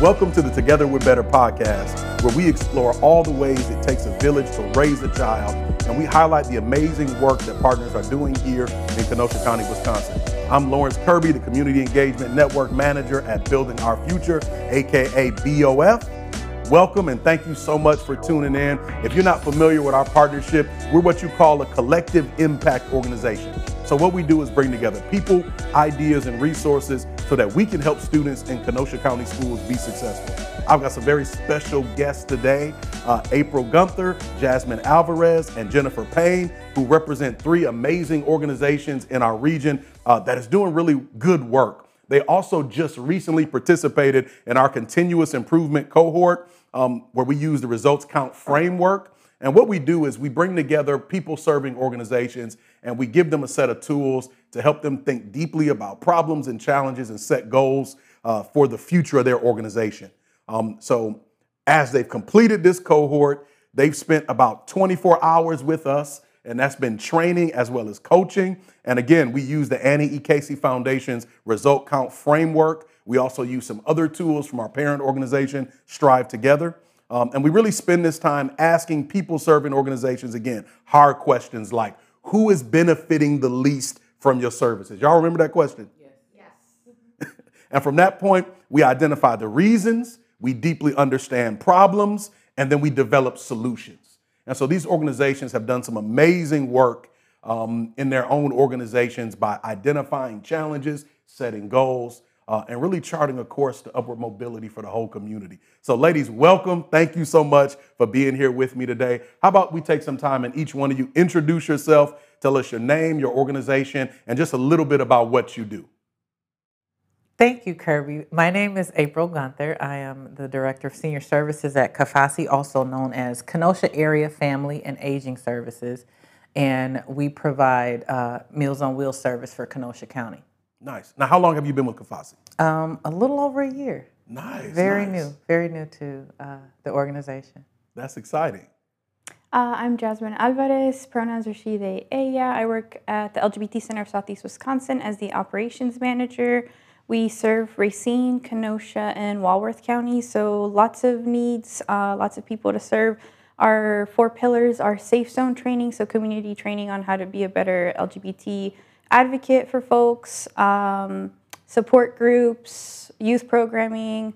Welcome to the Together We're Better podcast, where we explore all the ways it takes a village to raise a child, and we highlight the amazing work that partners are doing here in Kenosha County, Wisconsin. I'm Lawrence Kirby, the Community Engagement Network Manager at Building Our Future, aka BOF. Welcome and thank you so much for tuning in. If you're not familiar with our partnership, we're what you call a collective impact organization. So, what we do is bring together people, ideas, and resources so that we can help students in Kenosha County schools be successful. I've got some very special guests today uh, April Gunther, Jasmine Alvarez, and Jennifer Pain, who represent three amazing organizations in our region uh, that is doing really good work. They also just recently participated in our continuous improvement cohort um, where we use the results count framework. And what we do is we bring together people serving organizations and we give them a set of tools to help them think deeply about problems and challenges and set goals uh, for the future of their organization. Um, so, as they've completed this cohort, they've spent about 24 hours with us, and that's been training as well as coaching. And again, we use the Annie E. Casey Foundation's result count framework we also use some other tools from our parent organization, Strive Together. Um, and we really spend this time asking people serving organizations, again, hard questions like who is benefiting the least from your services? Y'all remember that question? Yes. yes. and from that point, we identify the reasons, we deeply understand problems, and then we develop solutions. And so these organizations have done some amazing work um, in their own organizations by identifying challenges, setting goals, uh, and really charting a course to upward mobility for the whole community. So, ladies, welcome. Thank you so much for being here with me today. How about we take some time and each one of you introduce yourself, tell us your name, your organization, and just a little bit about what you do. Thank you, Kirby. My name is April Gunther. I am the Director of Senior Services at KAFASI, also known as Kenosha Area Family and Aging Services. And we provide uh, Meals on Wheels service for Kenosha County. Nice. Now, how long have you been with Kafasi? Um, a little over a year. Nice. Very nice. new. Very new to uh, the organization. That's exciting. Uh, I'm Jasmine Alvarez. Pronouns are she, they, ella. I work at the LGBT Center of Southeast Wisconsin as the operations manager. We serve Racine, Kenosha, and Walworth counties, so lots of needs, uh, lots of people to serve. Our four pillars are safe zone training, so community training on how to be a better LGBT advocate for folks, um, support groups, youth programming,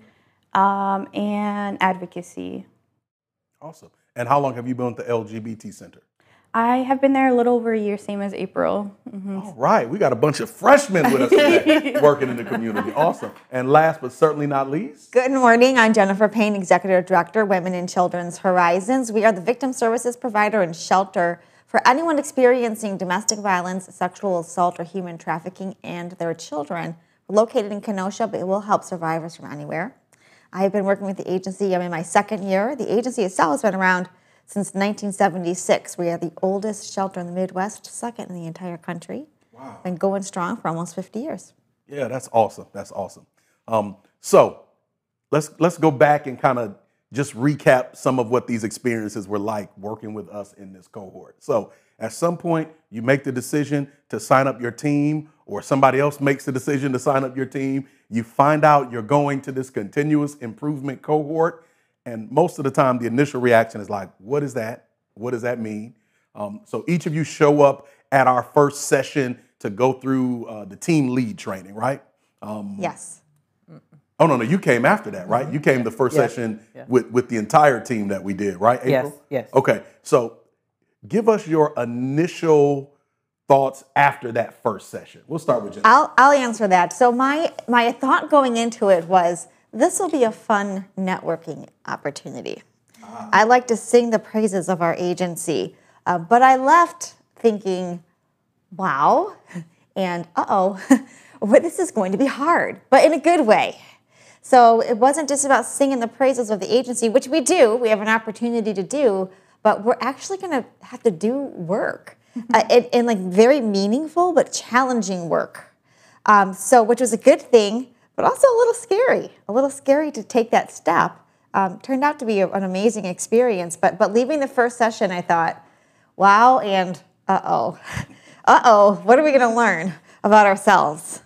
um, and advocacy. Awesome. And how long have you been at the LGBT Center? I have been there a little over a year, same as April. Mm-hmm. All right, we got a bunch of freshmen with us today working in the community. Awesome. And last but certainly not least, good morning. I'm Jennifer Pain, Executive Director, Women and Children's Horizons. We are the victim services provider and shelter for anyone experiencing domestic violence, sexual assault, or human trafficking and their children. We're located in Kenosha, but it will help survivors from anywhere. I have been working with the agency. I'm in my second year. The agency itself has been around since 1976. We are the oldest shelter in the Midwest, second in the entire country. Wow. Been going strong for almost 50 years. Yeah, that's awesome. That's awesome. Um, so let's let's go back and kind of just recap some of what these experiences were like working with us in this cohort. So, at some point, you make the decision to sign up your team, or somebody else makes the decision to sign up your team. You find out you're going to this continuous improvement cohort. And most of the time, the initial reaction is like, What is that? What does that mean? Um, so, each of you show up at our first session to go through uh, the team lead training, right? Um, yes. Oh no, no, you came after that, right? You came the first yes. session yeah. with with the entire team that we did, right? April? Yes. Yes. Okay, so give us your initial thoughts after that first session. We'll start with you. I'll I'll answer that. So my my thought going into it was this will be a fun networking opportunity. Ah. I like to sing the praises of our agency, uh, but I left thinking, wow, and uh oh, well, this is going to be hard, but in a good way. So it wasn't just about singing the praises of the agency, which we do, we have an opportunity to do, but we're actually going to have to do work uh, and, and, like very meaningful but challenging work. Um, so, which was a good thing, but also a little scary, a little scary to take that step. Um, turned out to be a, an amazing experience, but but leaving the first session, I thought, wow, and uh oh, uh oh, what are we going to learn about ourselves?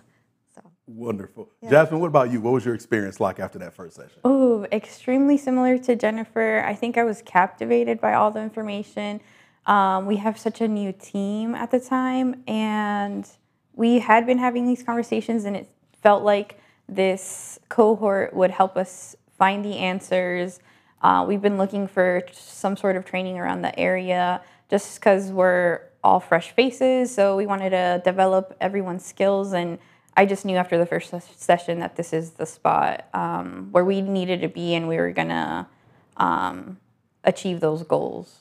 Wonderful. Jasmine, what about you? What was your experience like after that first session? Oh, extremely similar to Jennifer. I think I was captivated by all the information. Um, we have such a new team at the time, and we had been having these conversations, and it felt like this cohort would help us find the answers. Uh, we've been looking for some sort of training around the area just because we're all fresh faces, so we wanted to develop everyone's skills and I just knew after the first ses- session that this is the spot um, where we needed to be and we were gonna um, achieve those goals.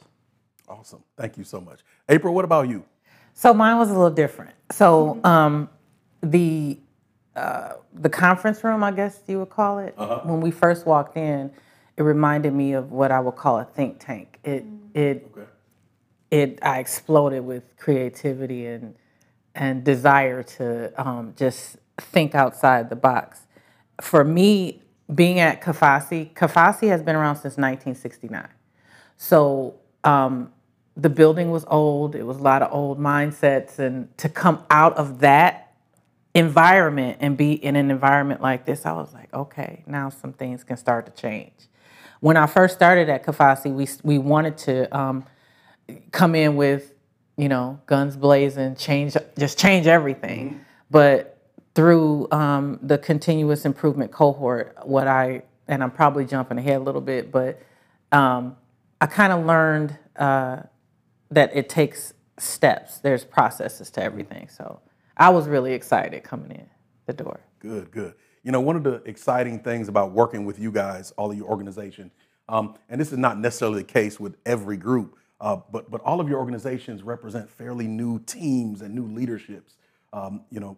Awesome. Thank you so much. April, what about you? So mine was a little different. So um, the uh, the conference room, I guess you would call it, when we first walked in, it reminded me of what I would call a think tank. It it Okay. it I exploded with creativity and and desire to um, just think outside the box. For me, being at Kafasi, Kafasi has been around since 1969. So um, the building was old. It was a lot of old mindsets, and to come out of that environment and be in an environment like this, I was like, okay, now some things can start to change. When I first started at Kafasi, we we wanted to um, come in with, you know, guns blazing, change just change everything. But through um, the continuous improvement cohort, what I and I'm probably jumping ahead a little bit, but um, I kind of learned uh, that it takes steps. There's processes to everything. So I was really excited coming in the door. Good, good. You know, one of the exciting things about working with you guys, all of your organization, um, and this is not necessarily the case with every group, uh, but but all of your organizations represent fairly new teams and new leaderships. Um, you know,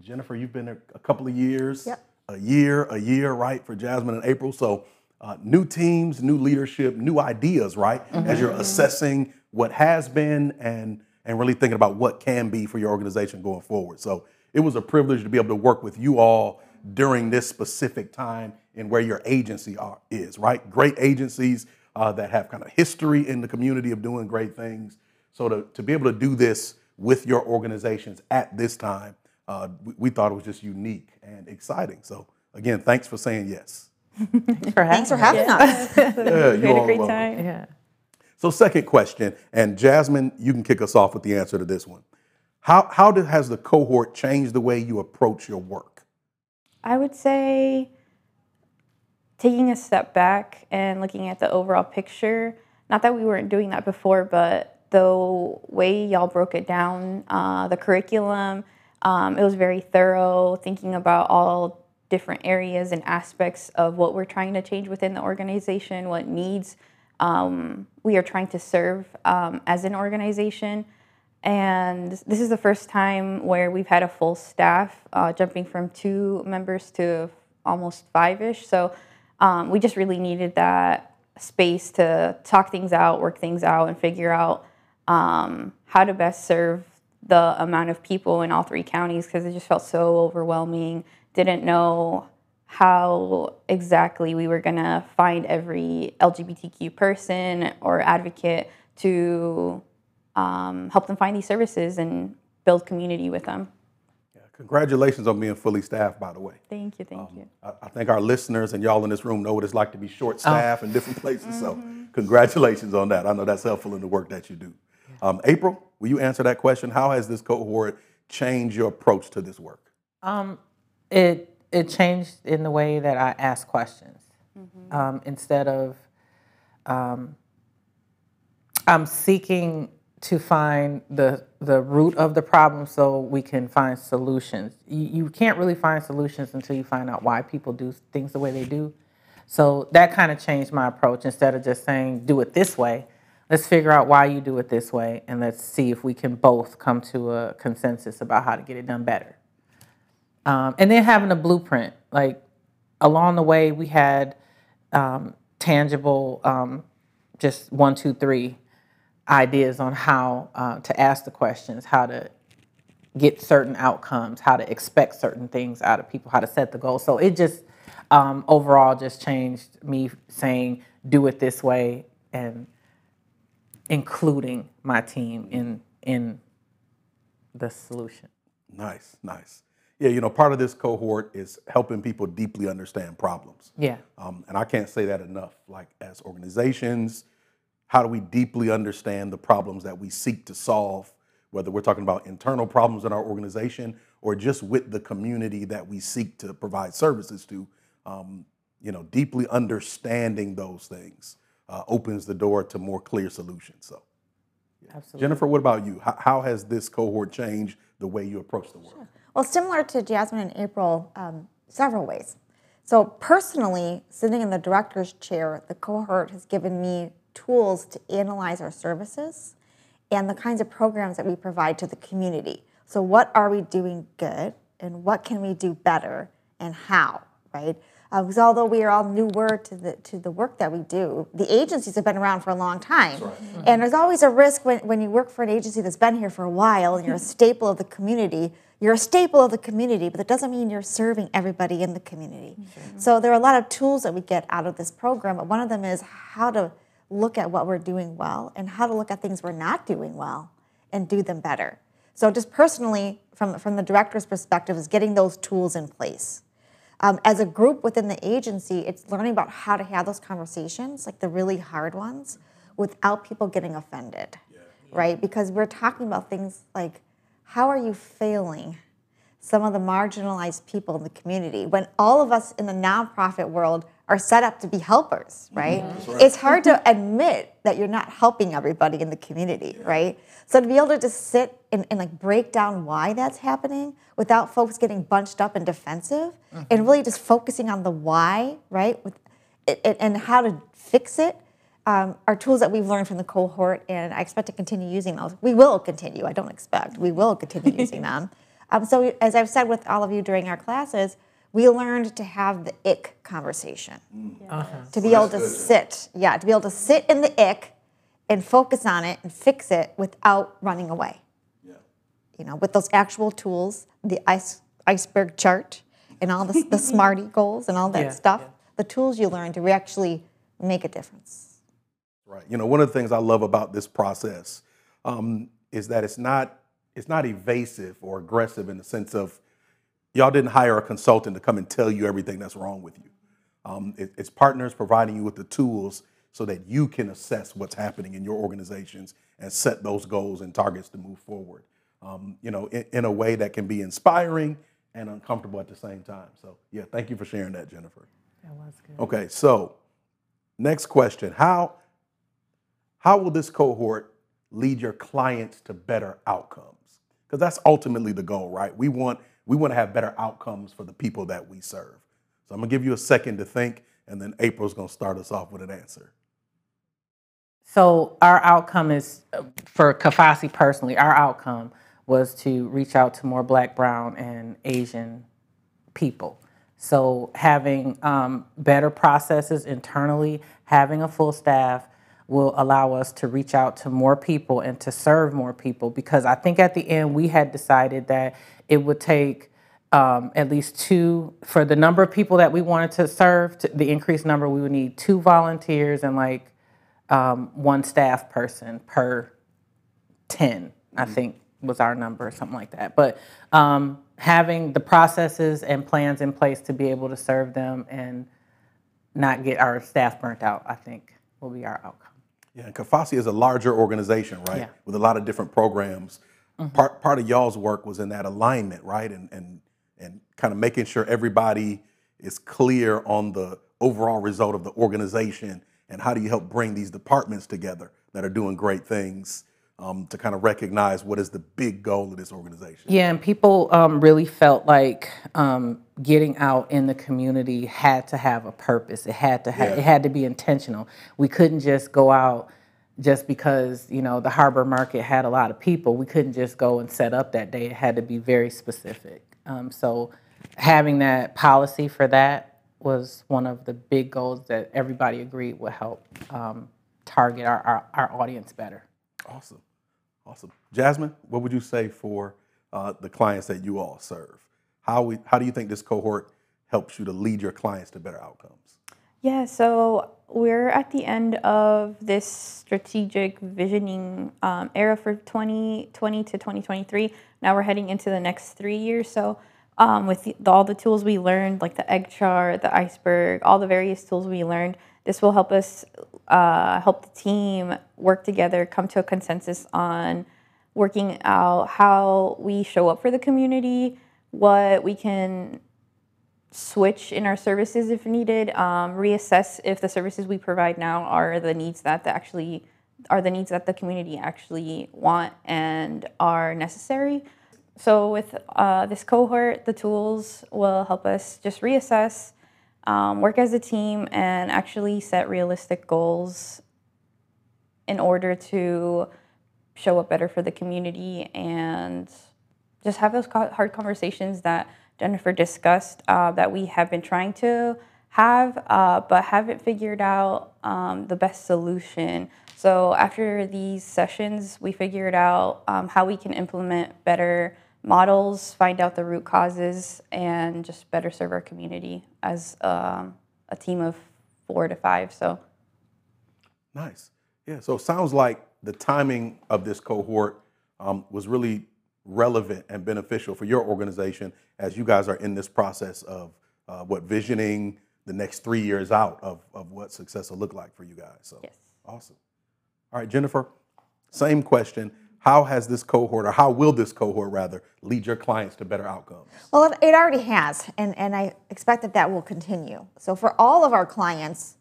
Jennifer, you've been there a couple of years, Yep. a year, a year, right, for Jasmine and April. So uh, new teams, new leadership, new ideas, right, as you're assessing what has been and and really thinking about what can be for your organization going forward. So it was a privilege to be able to work with you all during this specific time and where your agency are, is, right? Great agencies uh, that have kind of history in the community of doing great things. So to, to be able to do this with your organizations at this time, uh, we, we thought it was just unique and exciting. So again, thanks for saying yes. Thanks for having Thanks for me. having us. Yeah, you had all a great welcome. time. Yeah. So second question, and Jasmine, you can kick us off with the answer to this one. How, how did, has the cohort changed the way you approach your work? I would say taking a step back and looking at the overall picture. Not that we weren't doing that before, but the way y'all broke it down, uh, the curriculum, um, it was very thorough, thinking about all different areas and aspects of what we're trying to change within the organization, what needs um, we are trying to serve um, as an organization. And this is the first time where we've had a full staff, uh, jumping from two members to almost five ish. So um, we just really needed that space to talk things out, work things out, and figure out um, how to best serve the amount of people in all three counties because it just felt so overwhelming. Didn't know how exactly we were going to find every LGBTQ person or advocate to um, help them find these services and build community with them. Congratulations on being fully staffed, by the way. Thank you, thank you. I, I think our listeners and y'all in this room know what it's like to be short staffed in different places. So congratulations on that. I know that's helpful in the work that you do. Um, April, will you answer that question? How has this cohort changed your approach to this work? Um, it it changed in the way that I ask questions. Um, instead of um, I'm seeking to find the the root of the problem so we can find solutions. You, you can't really find solutions until you find out why people do things the way they do. So that kind of changed my approach. Instead of just saying do it this way, let's figure out why you do it this way, and let's see if we can both come to a consensus about how to get it done better. Um, and then having a blueprint, like along the way, we had um, tangible, um, just one, two, three ideas on how uh, to ask the questions, how to get certain outcomes, how to expect certain things out of people, how to set the goals. So it just um, overall just changed me saying, do it this way, and including my team in in the solution. Nice, nice. Yeah, you know, part of this cohort is helping people deeply understand problems. Yeah. Um, and I can't say that enough. Like, as organizations, how do we deeply understand the problems that we seek to solve, whether we're talking about internal problems in our organization or just with the community that we seek to provide services to? Um, you know, deeply understanding those things uh, opens the door to more clear solutions. So, Absolutely. Jennifer, what about you? How, how has this cohort changed the way you approach the work? Well, similar to Jasmine and April, um, several ways. So, personally, sitting in the director's chair, the cohort has given me tools to analyze our services and the kinds of programs that we provide to the community. So, what are we doing good and what can we do better and how, right? Uh, because although we are all newer to the to the work that we do, the agencies have been around for a long time, and there's always a risk when, when you work for an agency that's been here for a while and you're a staple of the community. You're a staple of the community, but that doesn't mean you're serving everybody in the community. So there are a lot of tools that we get out of this program, but one of them is how to look at what we're doing well and how to look at things we're not doing well and do them better. So just personally, from from the director's perspective, is getting those tools in place. Um, as a group within the agency, it's learning about how to have those conversations, like the really hard ones, without people getting offended, right? Because we're talking about things like how are you failing some of the marginalized people in the community when all of us in the nonprofit world are set up to be helpers, right? It's hard to admit that you're not helping everybody in the community, right? So to be able to just sit and, and like break down why that's happening without folks getting bunched up and defensive and really just focusing on the why, right? With it, it- and how to fix it um, are tools that we've learned from the cohort, and I expect to continue using those. We will continue. I don't expect. We will continue using them. Um, so, as I've said with all of you during our classes, we learned to have the ick conversation. To be able to sit, yeah, to be able to sit in the ick and focus on it and fix it without running away. Yeah. You know, with those actual tools, the ice, iceberg chart, and all the, the SMARTIE goals and all that Yeah, stuff. yeah. The tools you learn to actually make a difference. Right. You know, one of the things I love about this process um, is that it's not it's not evasive or aggressive in the sense of y'all didn't hire a consultant to come and tell you everything that's wrong with you. Um, it- it's partners providing you with the tools so that you can assess what's happening in your organizations and set those goals and targets to move forward. Um, you know, in, in a way that can be inspiring and uncomfortable at the same time. So, yeah, thank you for sharing that, Jennifer. That was good. Okay, so next question. How how will this cohort lead your clients to better outcomes? Because that's ultimately the goal, right? We want we want to have better outcomes for the people that we serve. So I'm gonna give you a second to think, and then April's gonna start us off with an answer. So our outcome is, for Kafasi personally, our outcome was to reach out to more Black, Brown, and Asian people. So having um, better processes internally, having a full staff will allow us to reach out to more people and to serve more people. Because I think at the end we had decided that it would take um, at least two for the number of people that we wanted to serve. To the increased number, we would need two volunteers and like um, one staff person per 10, I think was our number, or something like that. But um, having the processes and plans in place to be able to serve them and not get our staff burnt out, I think will be our outcome. Yeah, and Kafasi is a larger organization, right? Yeah. With a lot of different programs. Mm-hmm. Part part of y'all's work was in that alignment, right? And and and kind of making sure everybody is clear on the overall result of the organization and how do you help bring these departments together that are doing great things um, to kind of recognize what is the big goal of this organization. Yeah, and people um, really felt like um, getting out in the community had to have a purpose. It had to ha- it had to be intentional. We couldn't just go out just because you know the harbor market had a lot of people. We couldn't just go and set up that day. It had to be very specific. Um, so having that policy for that was one of the big goals that everybody agreed would help um, target our, our, our audience better. Awesome, awesome. Jasmine, what would you say for uh, the clients that you all serve? How we how do you think this cohort helps you to lead your clients to better outcomes? Yeah, so we're at the end of this strategic visioning um, era for 2020 to 2023. Now we're heading into the next three years. So um, with the, all the tools we learned, like the egg chart, the iceberg, all the various tools we learned, this will help us uh, help the team work together, come to a consensus on working out how we show up for the community, what we can switch in our services if needed, um, reassess if the services we provide now are the needs that the actually are the needs that the community actually want and are necessary. So with uh, this cohort, the tools will help us just reassess, um, work as a team, and actually set realistic goals in order to show up better for the community and just have those hard conversations that Jennifer discussed uh, that we have been trying to have, uh, but haven't figured out um, the best solution. So after these sessions, we figured out um, how we can implement better models, find out the root causes, and just better serve our community as um, a team of four to five. So nice. Yeah. So it sounds like the timing of this cohort um, was really relevant and beneficial for your organization as you guys are in this process of uh, what visioning the next three years out of, of what success will look like for you guys. So yes. awesome. All right, Jennifer, same question. How has this cohort, or how will this cohort rather, lead your clients to better outcomes? Well, it already has, and, and I expect that that will continue. So, for all of our clients,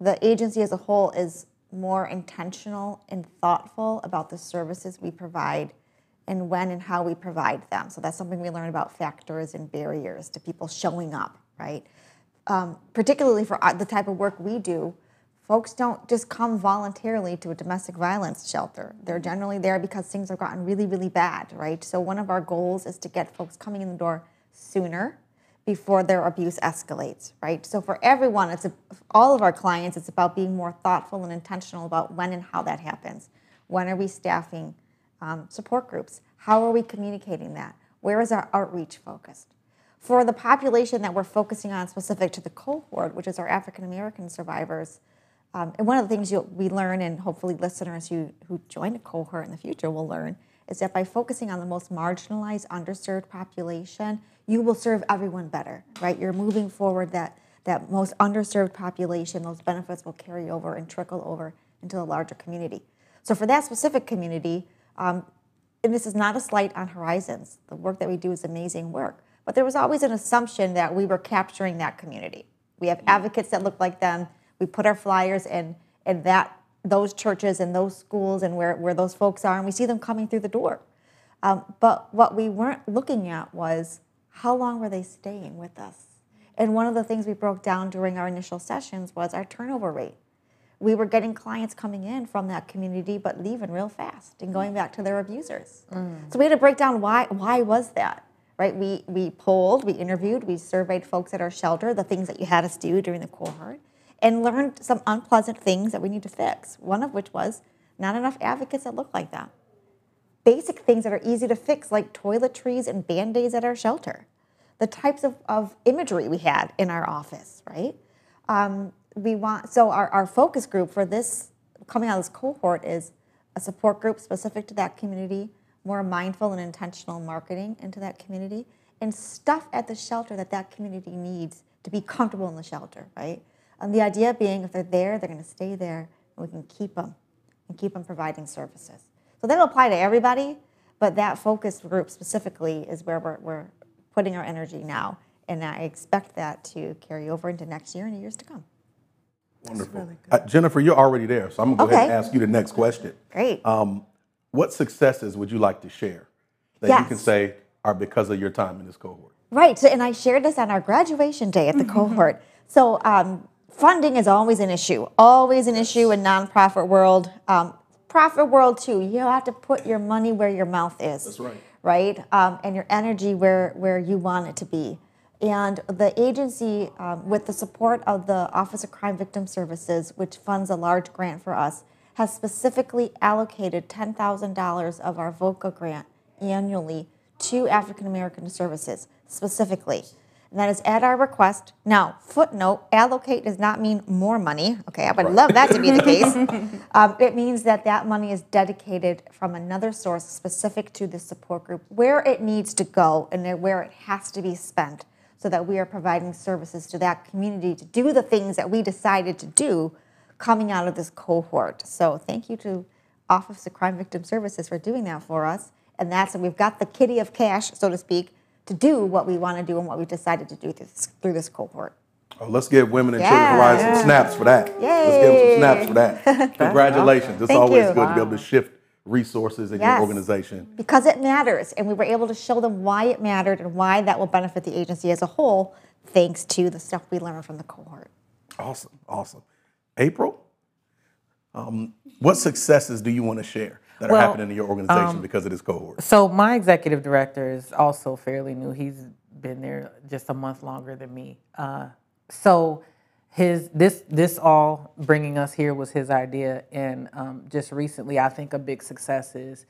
the agency as a whole is more intentional and thoughtful about the services we provide and when and how we provide them. So that's something we learn about factors and barriers to people showing up, right? Um, particularly for uh, the type of work we do, folks don't just come voluntarily to a domestic violence shelter. They're generally there because things have gotten really, really bad, right? So one of our goals is to get folks coming in the door sooner before their abuse escalates, right? So for everyone, it's a, all of our clients, it's about being more thoughtful and intentional about when and how that happens. When are we staffing um, support groups? How are we communicating that? Where is our outreach focused? For the population that we're focusing on specific to the cohort, which is our African American survivors, um, and one of the things we learn, and hopefully listeners who, who join a cohort in the future will learn, is that by focusing on the most marginalized, underserved population, you will serve everyone better, right? You're moving forward that, that most underserved population, those benefits will carry over and trickle over into the larger community. So for that specific community, um, and this is not a slight on Horizons, the work that we do is amazing work, but there was always an assumption that we were capturing that community. We have advocates that look like them. We put our flyers in, in that those churches and those schools and where, where those folks are, and we see them coming through the door. Um, but what we weren't looking at was how long were they staying with us? And one of the things we broke down during our initial sessions was our turnover rate. We were getting clients coming in from that community but leaving real fast and going back to their abusers. Mm. So we had to break down why why was that? Right? We we polled, we interviewed, we surveyed folks at our shelter, the things that you had us do during the cohort, and learned some unpleasant things that we need to fix. One of which was not enough advocates that look like that basic things that are easy to fix, like toiletries and band aids at our shelter, the types of, of imagery we had in our office, right? Um, we want so our, our focus group for this coming out of this cohort is a support group specific to that community, more mindful and intentional marketing into that community, and stuff at the shelter that that community needs to be comfortable in the shelter, right? And the idea being if they're there, they're going to stay there, and we can keep them and keep them providing services. So that'll apply to everybody, but that focus group specifically is where we're, we're putting our energy now. And I expect that to carry over into next year and years to come. Wonderful. Really uh, Jennifer, you're already there, so I'm going to go okay. ahead and ask you the next question. Great. Um, what successes would you like to share that yes. you can say are because of your time in this cohort? Right. So, and I shared this on our graduation day at the cohort. So, um, funding is always an issue, always an issue in nonprofit world. Um, profit world too. You have to put your money where your mouth is. That's right. Right, um, and your energy where where you want it to be. And the agency, um, with the support of the Office of Crime Victim Services, which funds a large grant for us, has specifically allocated $10,000 of our VOCA grant annually to African American services specifically. And that is at our request. Now, footnote, allocate does not mean more money. Okay, I would love that to be the case. um, it means that that money is dedicated from another source specific to the support group where it needs to go and where it has to be spent so that we are providing services to that community to do the things that we decided to do coming out of this cohort. So thank you to Office of Crime Victim Services for doing that for us. And that's, we've got the kitty of cash, so to speak, to do what we want to do and what we decided to do through this, through this cohort. Oh, let's give Women and Yeah. Children Horizon some snaps for that. Yay. Let's give them some snaps for that. Congratulations. It's Thank always you. good to be able to shift resources in Yes. your organization. Because it matters, and we were able to show them why it mattered and why that will benefit the agency as a whole, thanks to the stuff we learned from the cohort. Awesome, awesome. April, um, what successes do you want to share that are happening in your organization because of this cohort? So my executive director is also fairly new. He's been there just a month longer than me. Uh, so his this this all bringing us here was his idea, and um, just recently, I think a big success is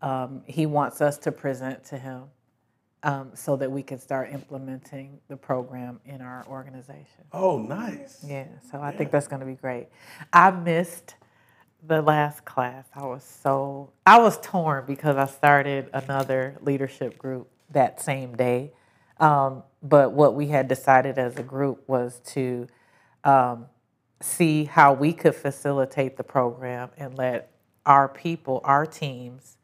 um, he wants us to present to him um, so that we can start implementing the program in our organization. Oh, nice. Yeah, so I think that's going to be great. I missed the last class. I was so I was torn because I started another leadership group that same day. Um, but what we had decided as a group was to um, see how we could facilitate the program and let our people, our teams,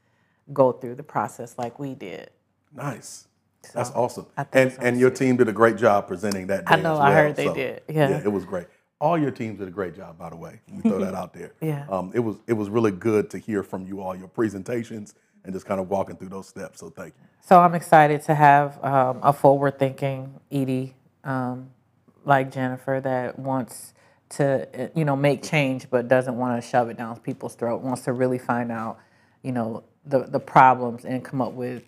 go through the process like we did. Nice. That's awesome. And so, and your team did a great job presenting that. I know, as I heard they So, did. Yeah. it was great. All your teams did a great job, by the way. We throw that out there. Yeah. Um, it was it was really good to hear from you all your presentations and just kind of walking through those steps. So thank you. So I'm excited to have um, a forward-thinking ED um, like Jennifer that wants to, uh, you know, make change but doesn't want to shove it down people's throat. Wants to really find out, you know, the the problems and come up with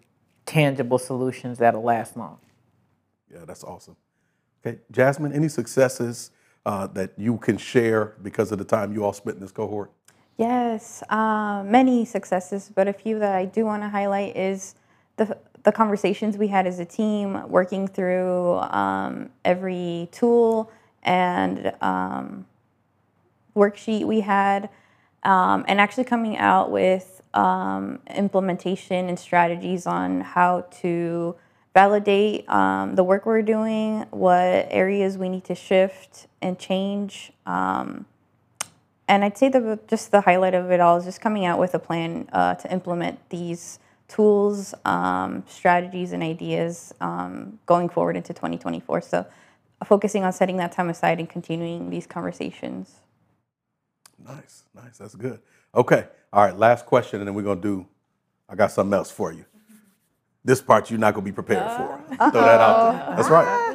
tangible solutions that'll last long. Yeah, that's awesome. Okay, Jasmine, any successes uh, that you can share because of the time you all spent in this cohort? Yes, um, many successes, but a few that I do want to highlight is the the conversations we had as a team, working through um, every tool and um, worksheet we had, um, and actually coming out with um, implementation and strategies on how to validate um, the work we're doing, what areas we need to shift and change. Um, and I'd say the just the highlight of it all is just coming out with a plan uh, to implement these tools, um, strategies, and ideas um, going forward into 2024. So, focusing on setting that time aside and continuing these conversations. Nice, nice. That's good. Okay. All right. Last question, and then we're gonna do. I got something else for you. This part you're not gonna be prepared for. Throw that out there. That's right.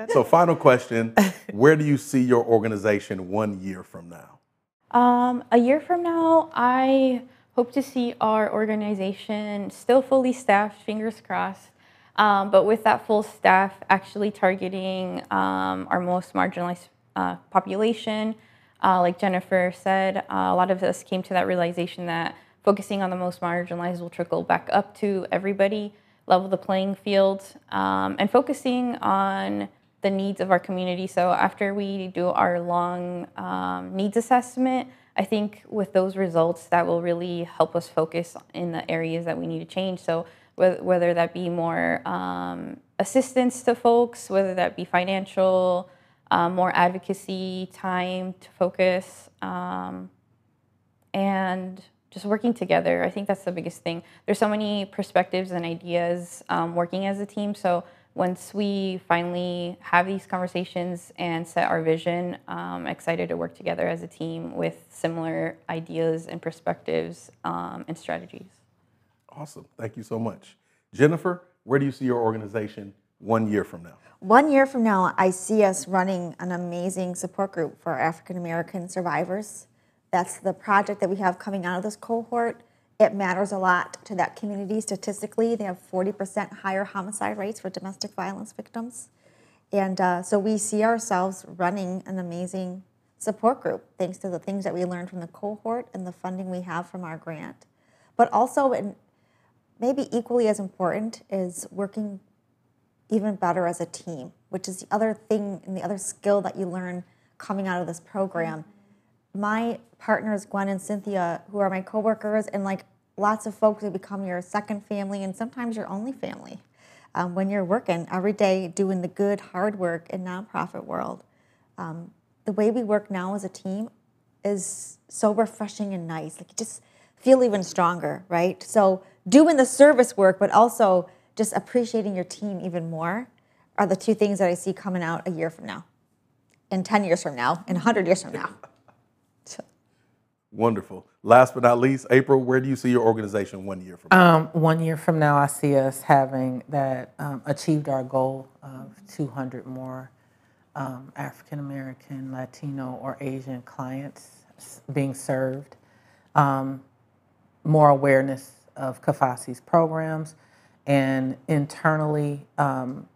So, final question: Where do you see your organization one year from now? Um, a year from now, I hope to see our organization still fully staffed, fingers crossed, um, but with that full staff actually targeting um, our most marginalized uh, population. Uh, like Jennifer said, uh, a lot of us came to that realization that focusing on the most marginalized will trickle back up to everybody, level the playing field, um, and focusing on the needs of our community. So after we do our long um, needs assessment, I think with those results, that will really help us focus in the areas that we need to change. So whether, that be more um, assistance to folks, whether that be financial, um, more advocacy, time to focus, um, and just working together. I think that's the biggest thing. There's so many perspectives and ideas um, working as a team. So once we finally have these conversations and set our vision, um, excited to work together as a team with similar ideas and perspectives um, and strategies. Awesome. Thank you so much, Jennifer. Where do you see your organization one year from now? One year from now, I see us running an amazing support group for African American survivors. That's the project that we have coming out of this cohort. It matters a lot to that community statistically. They have 40% higher homicide rates for domestic violence victims. And uh, so we see ourselves running an amazing support group thanks to the things that we learned from the cohort and the funding we have from our grant. But also, and maybe equally as important, is working even better as a team, which is the other thing and the other skill that you learn coming out of this program. My partners, Gwen and Cynthia, who are my coworkers, and like lots of folks who become your second family and sometimes your only family um, when you're working every day doing the good, hard work in nonprofit world. Um, the way we work now as a team is so refreshing and nice. Like you just feel even stronger, right? So doing the service work, but also just appreciating your team even more are the two things that I see coming out a year from now, and 10 years from now, and 100 years from now. Wonderful. Last but not least, April, where do you see your organization one year from now? Um, one year from now, I see us having that um, achieved our goal of 200 more um, African American, Latino, or Asian clients being served. Um, more awareness of KAFASI's programs, and internally, um,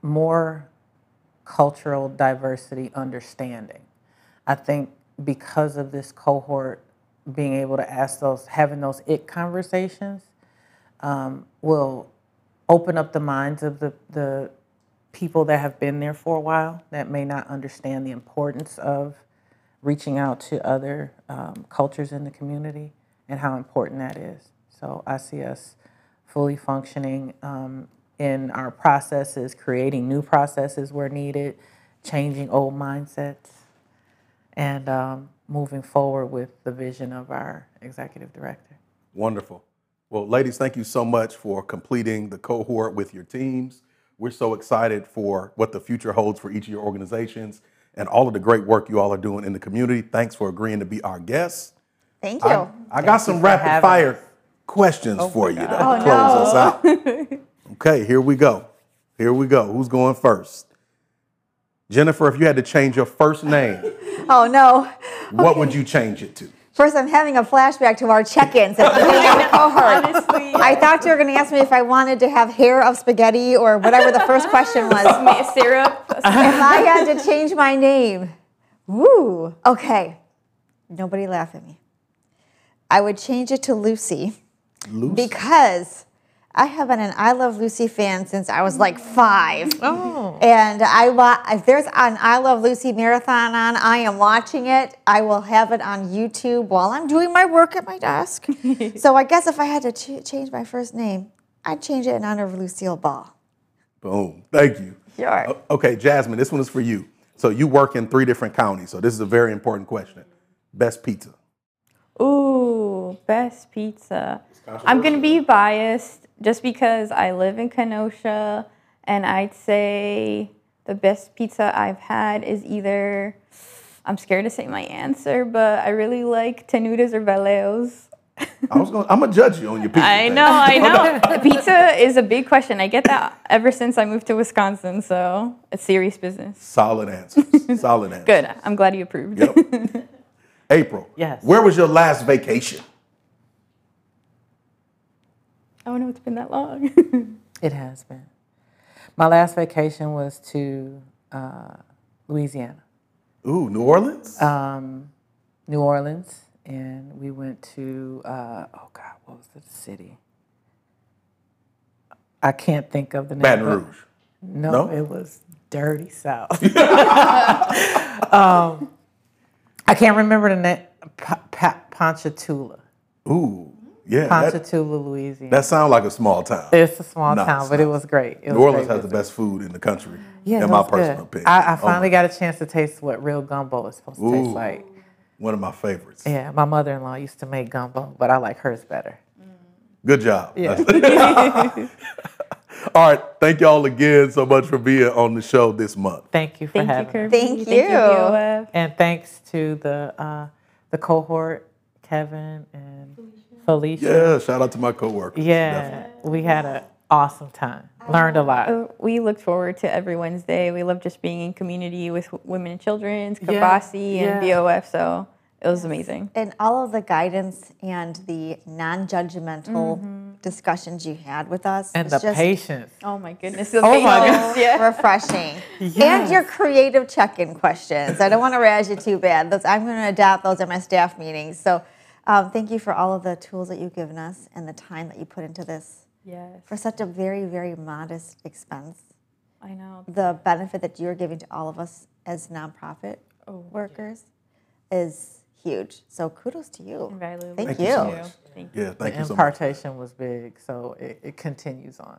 more cultural diversity understanding. I think because of this cohort being able to ask those, having those it conversations um, will open up the minds of the, the people that have been there for a while that may not understand the importance of reaching out to other um, cultures in the community and how important that is. So I see us fully functioning um, in our processes, creating new processes where needed, changing old mindsets, and um, moving forward with the vision of our executive director. Wonderful. Well, ladies, thank you so much for completing the cohort with your teams. We're so excited for what the future holds for each of your organizations and all of the great work you all are doing in the community. Thanks for agreeing to be our guests. thank you. I, I got some rapid fire us. questions for you to Oh, close us out. okay, here we go. Here we go. Who's going first? Jennifer, if you had to change your first name, oh, no. what would you change it to? First, I'm having a flashback to our check-ins at the beginning of the cohort. Honestly, I thought you were going to ask me if I wanted to have hair of spaghetti or whatever the first question was. syrup. if I had to change my name, woo. Okay, nobody laugh at me. I would change it to Lucy Lucy. because I have been an I Love Lucy fan since I was like five. Oh. And I wa- if there's an I Love Lucy marathon on, I am watching it. I will have it on YouTube while I'm doing my work at my desk. so I guess if I had to ch- change my first name, I'd change it in honor of Lucille Ball. Boom. Thank you. Sure. O- Okay, Jasmine, this one is for you. So you work in three different counties. So this is a very important question. Best pizza. Ooh, best pizza. I'm gonna be biased just because I live in Kenosha, and I'd say the best pizza I've had is either. I'm scared to say my answer, but I really like Tenutas or Valeos. I was going. I'm gonna judge you on your pizza. I thing. know, I know. pizza is a big question. I get that ever since I moved to Wisconsin, so it's serious business. Solid answers. Solid answers. Good. I'm glad you approved. Yep. April. Yes. Where was your last vacation? Oh know it's been that long. It has been. My last vacation was to uh, Louisiana, Ooh, New Orleans. um, New Orleans, and we went to, uh, oh God, what was the city? I can't think of the name. Baton but- Rouge. No, No? it was dirty south. um, I can't remember the name. Pa- Pa- Ponchatoula, Ooh, yeah. That, Louisiana. that sounds like a small town. it's a small No, town, it's but it was great. It New was Orleans great has the best food in the country. Yeah, in my personal good. opinion. I, I Oh finally my- got a chance to taste what real gumbo is supposed to Ooh. taste like. one of my favorites. Yeah, my mother-in-law used to make gumbo, but I like hers better. Good job. Yeah. All right. Thank y'all again so much for being on the show this month. Thank you for Thank you, having me. Kirby. Thank Thank you, you. And thanks to the uh, the cohort, Kevin and Felicia. Yeah. Shout out to my coworkers. Yeah, we had an awesome time. Learned a lot. Uh, We looked forward to every Wednesday. We love just being in community with women and children, Yeah, KAFASI and yeah. BOF. So it was amazing. And all of the guidance and the non-judgmental discussions you had with us. And was the just patience. Oh my goodness. The Oh my patience, God. Yeah. refreshing. And your creative check-in questions. I don't want to razz you too bad. Those, I'm going to adapt those at my staff meetings. So um, thank you for all of the tools that you've given us and the time that you put into this Yes. for such a very, very modest expense. I know. The benefit that you're giving to all of us as nonprofit Oh, workers is huge. So kudos to you. Invaluable. Thank, Thank you. you so much. Thank you. Yeah, thank the you so much. impartation was big, so it, it continues on.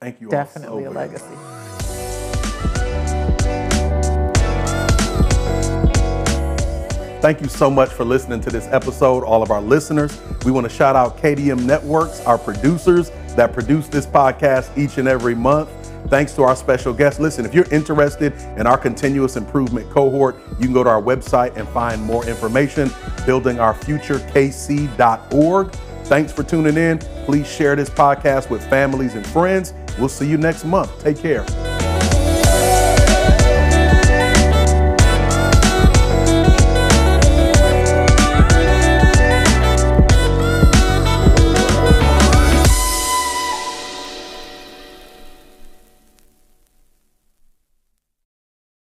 Thank you all Definitely so a very legacy. Thank you so much for listening to this episode, all of our listeners. We want to shout out KDM Networks, our producers that produce this podcast each and every month. Thanks to our special guests. Listen, if you're interested in our continuous improvement cohort, you can go to our website and find more information, buildingourfuturekc.org. Thanks for tuning in. Please share this podcast with families and friends. We'll see you next month. Take care.